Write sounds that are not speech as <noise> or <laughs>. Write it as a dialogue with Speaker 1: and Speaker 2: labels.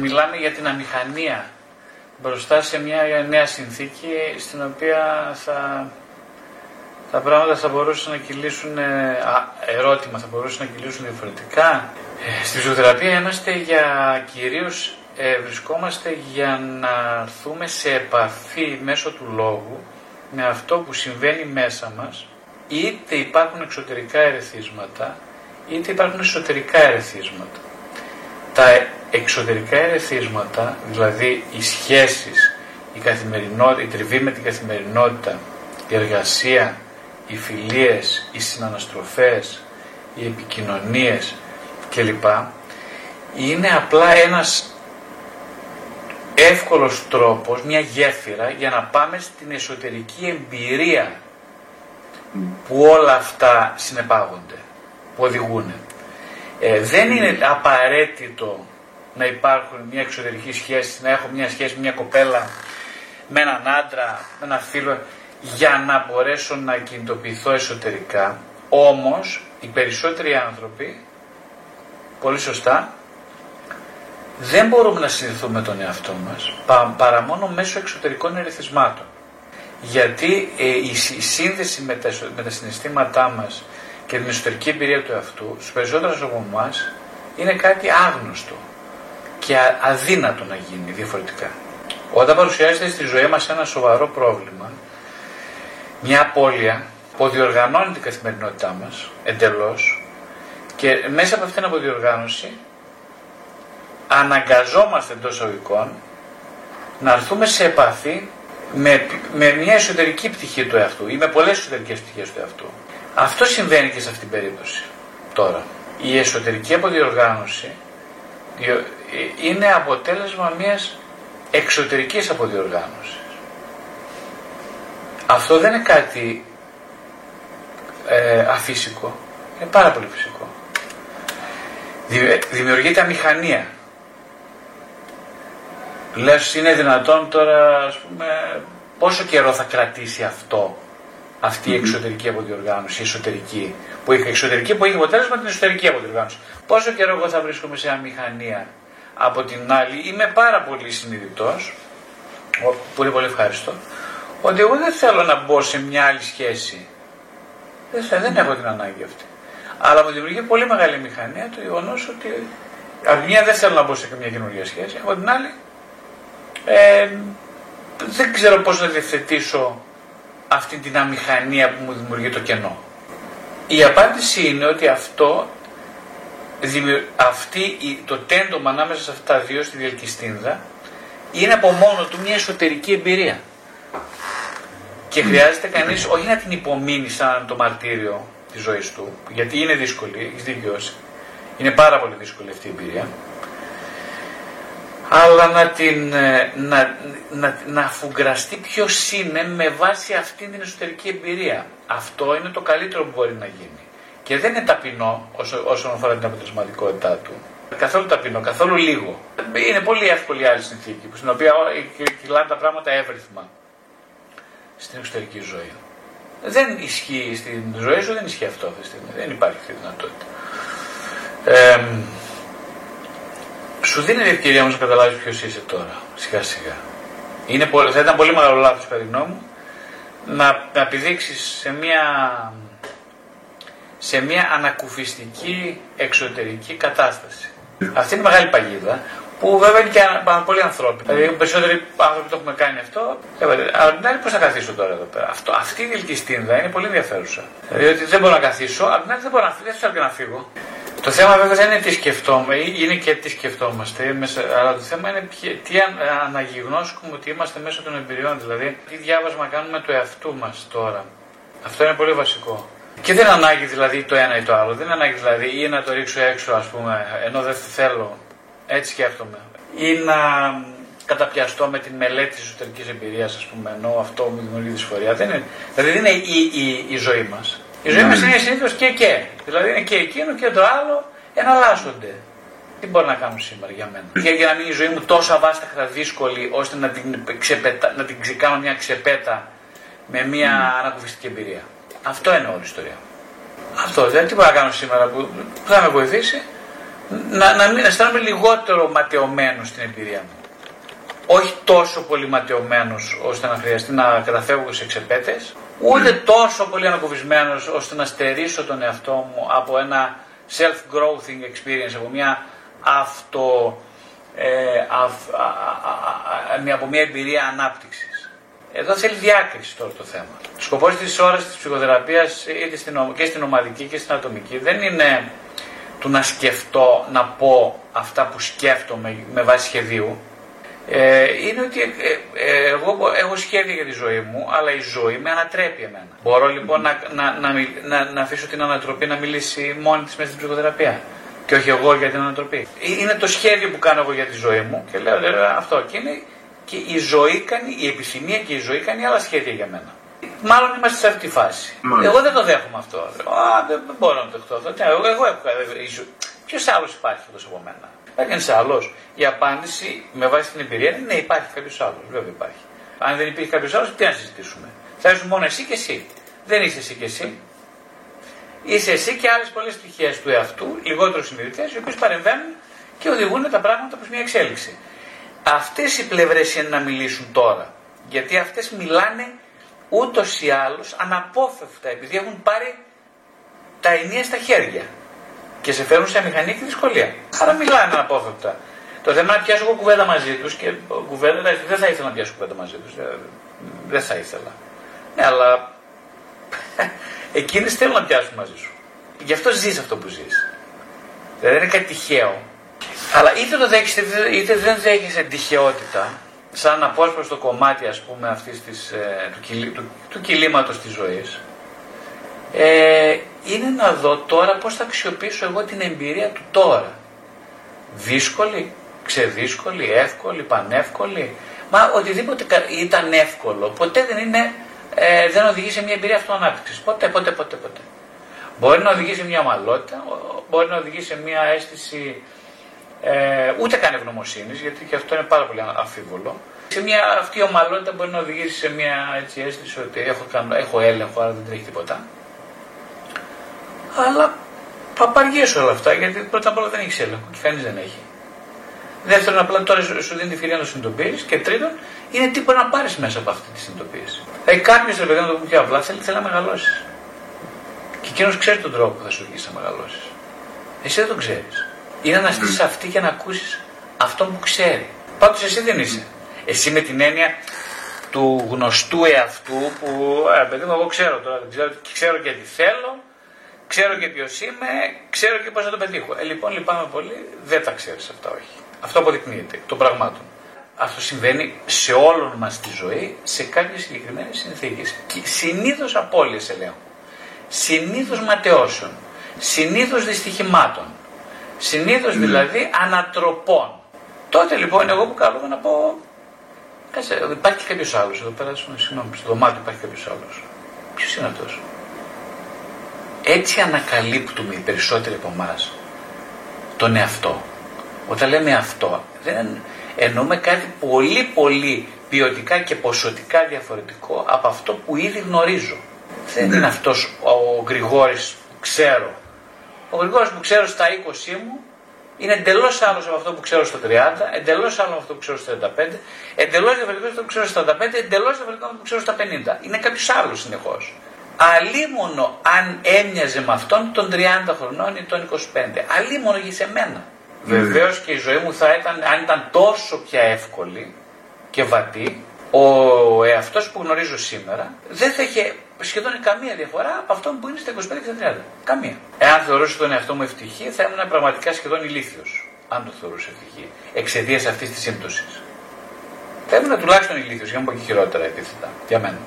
Speaker 1: Μιλάμε για την αμηχανία μπροστά σε μια νέα συνθήκη στην οποία θα, τα πράγματα θα μπορούσαν να κυλήσουν, ε, ερώτημα θα μπορούσαν να κυλήσουν διαφορετικά. Ε, στη φυσιοθεραπεία είμαστε για κυρίως ε, βρισκόμαστε για να έρθουμε σε επαφή μέσω του λόγου με αυτό που συμβαίνει μέσα μας είτε υπάρχουν εξωτερικά ερεθίσματα είτε υπάρχουν εσωτερικά ερεθίσματα. Τα εξωτερικά ερεθίσματα, δηλαδή οι σχέσεις, η καθημερινότητα, η τριβή με την καθημερινότητα, η εργασία, οι φιλίες, οι συναναστροφές, οι επικοινωνίες κλπ. είναι απλά ένας εύκολος τρόπος, μια γέφυρα για να πάμε στην εσωτερική εμπειρία που όλα αυτά συνεπάγονται, που οδηγούν. Ε, δεν είναι απαραίτητο να υπάρχουν μια εξωτερική σχέση, να έχω μια σχέση με μια κοπέλα, με έναν άντρα, με ένα φίλο, για να μπορέσω να κινητοποιηθώ εσωτερικά. Όμως, οι περισσότεροι άνθρωποι, πολύ σωστά, δεν μπορούμε να συνδεθούμε με τον εαυτό μας παρά μόνο μέσω εξωτερικών ερεθισμάτων. Γιατί ε, η, σύνδεση με τα, με τα συναισθήματά μας και την εσωτερική εμπειρία του εαυτού, στους περισσότερους από εμάς είναι κάτι άγνωστο και αδύνατο να γίνει διαφορετικά. Όταν παρουσιάζεται στη ζωή μας ένα σοβαρό πρόβλημα, μια απώλεια αποδιοργανώνει την καθημερινότητά μας εντελώς και μέσα από αυτήν την αποδιοργάνωση αναγκαζόμαστε εντός οικών να έρθουμε σε επαφή με, με μια εσωτερική πτυχή του εαυτού ή με πολλές εσωτερικές πτυχές του εαυτού. Αυτό συμβαίνει και σε αυτήν την περίπτωση τώρα. Η εσωτερική αποδιοργάνωση είναι αποτέλεσμα μιας εξωτερικής αποδιοργάνωσης. Αυτό δεν είναι κάτι ε, αφύσικο, είναι πάρα πολύ φυσικό. Δημιουργείται αμηχανία. Λες είναι δυνατόν τώρα, ας πούμε, πόσο καιρό θα κρατήσει αυτό, αυτή η εξωτερική αποδιοργάνωση, η εσωτερική, που είχε εξωτερική που είχε αποτέλεσμα την εσωτερική αποδιοργάνωση. Πόσο καιρό εγώ θα βρίσκομαι σε αμηχανία από την άλλη, είμαι πάρα πολύ συνειδητός, που είναι πολύ ευχαριστώ, ότι εγώ δεν θέλω να μπω σε μια άλλη σχέση. Δεν, θέλω, δεν έχω την ανάγκη αυτή. Αλλά μου δημιουργεί πολύ μεγάλη μηχανία το γεγονός ότι από μια δεν θέλω να μπω σε καμία καινούργια σχέση, από την άλλη ε, δεν ξέρω πώς να διευθετήσω αυτή την αμηχανία που μου δημιουργεί το κενό. Η απάντηση είναι ότι αυτό αυτή, το τέντομα ανάμεσα σε αυτά τα δύο στη διελκυστίνδα είναι από μόνο του μια εσωτερική εμπειρία. Και χρειάζεται κανείς όχι να την υπομείνει σαν το μαρτύριο της ζωής του, γιατί είναι δύσκολη, έχεις δίκιο. Είναι πάρα πολύ δύσκολη αυτή η εμπειρία αλλά να, την, ε, να, να, να αφουγκραστεί ποιος είναι με βάση αυτή την εσωτερική εμπειρία. Αυτό είναι το καλύτερο που μπορεί να γίνει. Και δεν είναι ταπεινό όσο, όσον αφορά την αποτελεσματικότητά του. Καθόλου ταπεινό, καθόλου λίγο. Είναι πολύ εύκολη άλλη συνθήκη, στην οποία κυλάνε τα πράγματα εύρυθμα στην εξωτερική ζωή. Δεν ισχύει στην ζωή σου, δεν ισχύει αυτό αυτή τη στιγμή. Δεν υπάρχει αυτή η δυνατότητα. Ε, σου δίνει την ευκαιρία όμως να καταλάβεις ποιος είσαι τώρα, σιγά σιγά. Είναι, θα ήταν πολύ μεγάλο λάθος κατά τη γνώμη μου να, να επιδείξεις σε μια, σε μια ανακουφιστική εξωτερική κατάσταση. Αυτή είναι η μεγάλη παγίδα που βέβαια είναι και πολύ ανθρώπινη. Δηλαδή, οι περισσότεροι άνθρωποι το έχουμε κάνει αυτό. Αλλά την άλλη, πώς θα καθίσω τώρα εδώ πέρα; Αυτό, αυτή η ελκυστίνδα είναι πολύ ενδιαφέρουσα. Δηλαδή, δεν μπορώ να καθίσω, αλλά την άλλη δεν μπορώ να φύγω, δεν θέλω και να φύγω. Το θέμα βέβαια δεν είναι τι σκεφτόμαστε, είναι και τι σκεφτόμαστε, αλλά το θέμα είναι τι αναγυγνώσκουμε ότι είμαστε μέσω των εμπειριών, δηλαδή τι διάβασμα κάνουμε του εαυτού μας τώρα. Αυτό είναι πολύ βασικό. Και δεν ανάγκη δηλαδή το ένα ή το άλλο. Δεν ανάγκη δηλαδή ή να το ρίξω έξω, ας πούμε, ενώ δεν θέλω. Έτσι σκέφτομαι. Ή να καταπιαστώ με την μελέτη της εσωτερικής εμπειρίας, ας πούμε, ενώ αυτό μου δημιουργεί δυσφορία. Δεν είναι, δηλαδή δεν είναι η, η, η ζωή μας. Η ζωή μας είναι συνήθως και και. Δηλαδή είναι και εκείνο και το άλλο εναλλάσσονται. Τι μπορεί να κάνουν σήμερα για μένα; Για, για να μην η ζωή μου τόσο αβάσταχτα δύσκολη ώστε να την, ξεπετα, να την ξεκάνω μια ξεπέτα με μια mm. ανακουφιστική εμπειρία. Αυτό είναι όλη η ιστορία. Αυτό. Δηλαδή τι μπορώ να κάνω σήμερα που θα με βοηθήσει να, να μην αισθάνομαι λιγότερο ματαιωμένος στην εμπειρία μου. Όχι τόσο πολύ ματαιωμένος ώστε να χρειαστεί να καταφεύγω σε ξεπέτε, ούτε τόσο πολύ ανακουφισμένος ώστε να στερήσω τον εαυτό μου από ένα self-growing experience, από μια αυτο, ε, από μια εμπειρία ανάπτυξης. Εδώ θέλει διάκριση τώρα το θέμα. Ο σκοπός της ώρας της ψυχοθεραπείας, είτε στην, και στην ομαδική και στην ατομική, δεν είναι του να σκεφτώ, να πω αυτά που σκέφτομαι με βάση σχεδίου. Ε, είναι ότι ε, ε, εγώ έχω σχέδια για τη ζωή μου, αλλά η ζωή με ανατρέπει εμένα. Μπορώ λοιπόν να, να, να, να, να αφήσω την ανατροπή να μιλήσει μόνη της μέσα στην ψυχοθεραπεία. Και όχι εγώ για την ανατροπή. Ε, είναι το σχέδιο που κάνω εγώ για τη ζωή μου και λέω, λέω αυτό. Και είναι και η ζωή κάνει, η επιθυμία και η ζωή κάνει άλλα σχέδια για μένα. Μάλλον είμαστε σε αυτή τη φάση. Εγώ δεν το δέχομαι αυτό. Α, δεν μπορώ να το δεχτώ αυτό. Εγώ, εγώ έχω. Ποιος άλλος υπάρχει εκτό από μένα; Υπάρχει ένα άλλος; Η απάντηση με βάση την εμπειρία είναι ναι, υπάρχει κάποιος άλλος. Βέβαια υπάρχει. Αν δεν υπήρχε κάποιος άλλος, τι να συζητήσουμε; Θα ήσουν μόνο εσύ και εσύ. Δεν είσαι εσύ και εσύ. Είσαι εσύ και άλλες πολλές πτυχές του εαυτού, λιγότερο συνειδητές, οι οποίες παρεμβαίνουν και οδηγούν τα πράγματα προς μια εξέλιξη. Αυτές οι πλευρές είναι να μιλήσουν τώρα. Γιατί αυτές μιλάνε ούτως ή άλλως αναπόφευκτα επειδή έχουν πάρει τα ενία στα χέρια και σε φέρνουν σε μηχανική δυσκολία. Άρα μιλάνε αναπόφευκτα. Το θέμα είναι να πιάσω εγώ κουβέντα μαζί τους και κουβέντα δεν θα ήθελα να πιάσω κουβέντα μαζί τους. Δεν θα ήθελα. Ναι, αλλά <laughs> εκείνες θέλουν να πιάσουν μαζί σου. Γι' αυτό ζεις αυτό που ζεις. Δηλαδή δεν είναι κάτι τυχαίο. Αλλά είτε το δέχεσαι είτε δεν δέχεσαι τυχαιότητα, σαν απόσπαστο κομμάτι ας πούμε αυτής της, ε, του, κυλί, του, του κυλίματος της ζωής, ε, είναι να δω τώρα πώς θα αξιοποιήσω εγώ την εμπειρία του τώρα. Δύσκολη, ξεδύσκολη, εύκολη, πανεύκολη. Μα οτιδήποτε ήταν εύκολο, ποτέ δεν είναι, ε, δεν οδηγεί σε μια εμπειρία αυτοανάπτυξης. Ποτέ, ποτέ, ποτέ, ποτέ. Μπορεί να οδηγεί σε μια ομαλότητα, μπορεί να οδηγεί σε μια αίσθηση ε, ούτε καν ευγνωμοσύνης, γιατί και αυτό είναι πάρα πολύ αμφίβολο. Σε μια, αυτή η ομαλότητα μπορεί να οδηγήσει σε μια έτσι, αίσθηση ότι έχω, κάνω, έχω έλεγχο, άρα δεν τρέχει τίποτα. Αλλά παπαριέ όλα αυτά, γιατί πρώτα απ' όλα δεν έχεις έλεγχο και κανείς δεν έχει. Δεύτερον, απλά τώρα σου δίνει τη ευκαιρία να το συνειδητοποιήσει. Και τρίτον, είναι τίποτα να πάρεις μέσα από αυτή τη συνειδητοποίηση. Δηλαδή, κάποιος ρε παιδί να το πει πιο απλά, θέλει, θέλει να μεγαλώσεις. Και εκείνος ξέρει τον τρόπο που θα σου βγει να μεγαλώσεις. Εσύ δεν τον ξέρεις είναι να στήσεις αυτή και να ακούσεις αυτό που ξέρει. Πάντως εσύ δεν είσαι. Εσύ με την έννοια του γνωστού εαυτού που, ε, παιδί μου, εγώ ξέρω τώρα, ξέρω, ξέρω και τι θέλω, ξέρω και ποιος είμαι, ξέρω και πώς θα το πετύχω. Ε, λοιπόν, λυπάμαι πολύ, δεν τα ξέρεις αυτά, όχι. Αυτό αποδεικνύεται των πραγμάτων. Αυτό συμβαίνει σε όλον μας τη ζωή, σε κάποιες συγκεκριμένες συνθήκες. Συνήθως απώλειες ελέγχου. Συνήθως ματαιώσεων. Συνήθως δυστυχημάτων. Συνήθως ναι. δηλαδή ανατροπών. Τότε λοιπόν εγώ που καλούμε να πω Κάτσε, υπάρχει κάποιος άλλος εδώ πέρα, συγγνώμη, στο δωμάτιο υπάρχει κάποιος άλλος. Ποιος είναι αυτός; Έτσι ανακαλύπτουμε οι περισσότεροι από εμάς τον εαυτό. Όταν λέμε αυτό, δεν εννοούμε κάτι πολύ πολύ ποιοτικά και ποσοτικά διαφορετικό από αυτό που ήδη γνωρίζω. Δεν ναι. είναι αυτός ο Γρηγόρης που ξέρω ο Γρηγόρη που ξέρω στα 20 μου είναι εντελώς άλλος από αυτό που ξέρω στα 30, εντελώς άλλος από αυτό που ξέρω στα 35, εντελώς διαφορετικός από αυτό που ξέρω στα 45, εντελώς διαφορετικός από αυτό που ξέρω στα 50. Είναι κάποιος άλλος συνεχώς. Αλίμονο αν έμοιαζε με αυτόν των 30 χρονών ή των 25. Αλίμονο για σε μένα. Mm. Βεβαίως και η ζωή μου θα ήταν, αν ήταν τόσο πια εύκολη και βατή, ο εαυτός που γνωρίζω σήμερα δεν θα είχε σχεδόν καμία διαφορά από αυτό που είναι στα 25 και στα 30. Καμία. Εάν θεωρούσα τον εαυτό μου ευτυχή, θα ήμουν πραγματικά σχεδόν ηλίθιος. Αν το θεωρούσα ευτυχή. Εξαιτίας αυτής της σύμπτωσης. Θα ήμουν τουλάχιστον ηλίθιος, για να πω και χειρότερα επίθετα. Για μένα.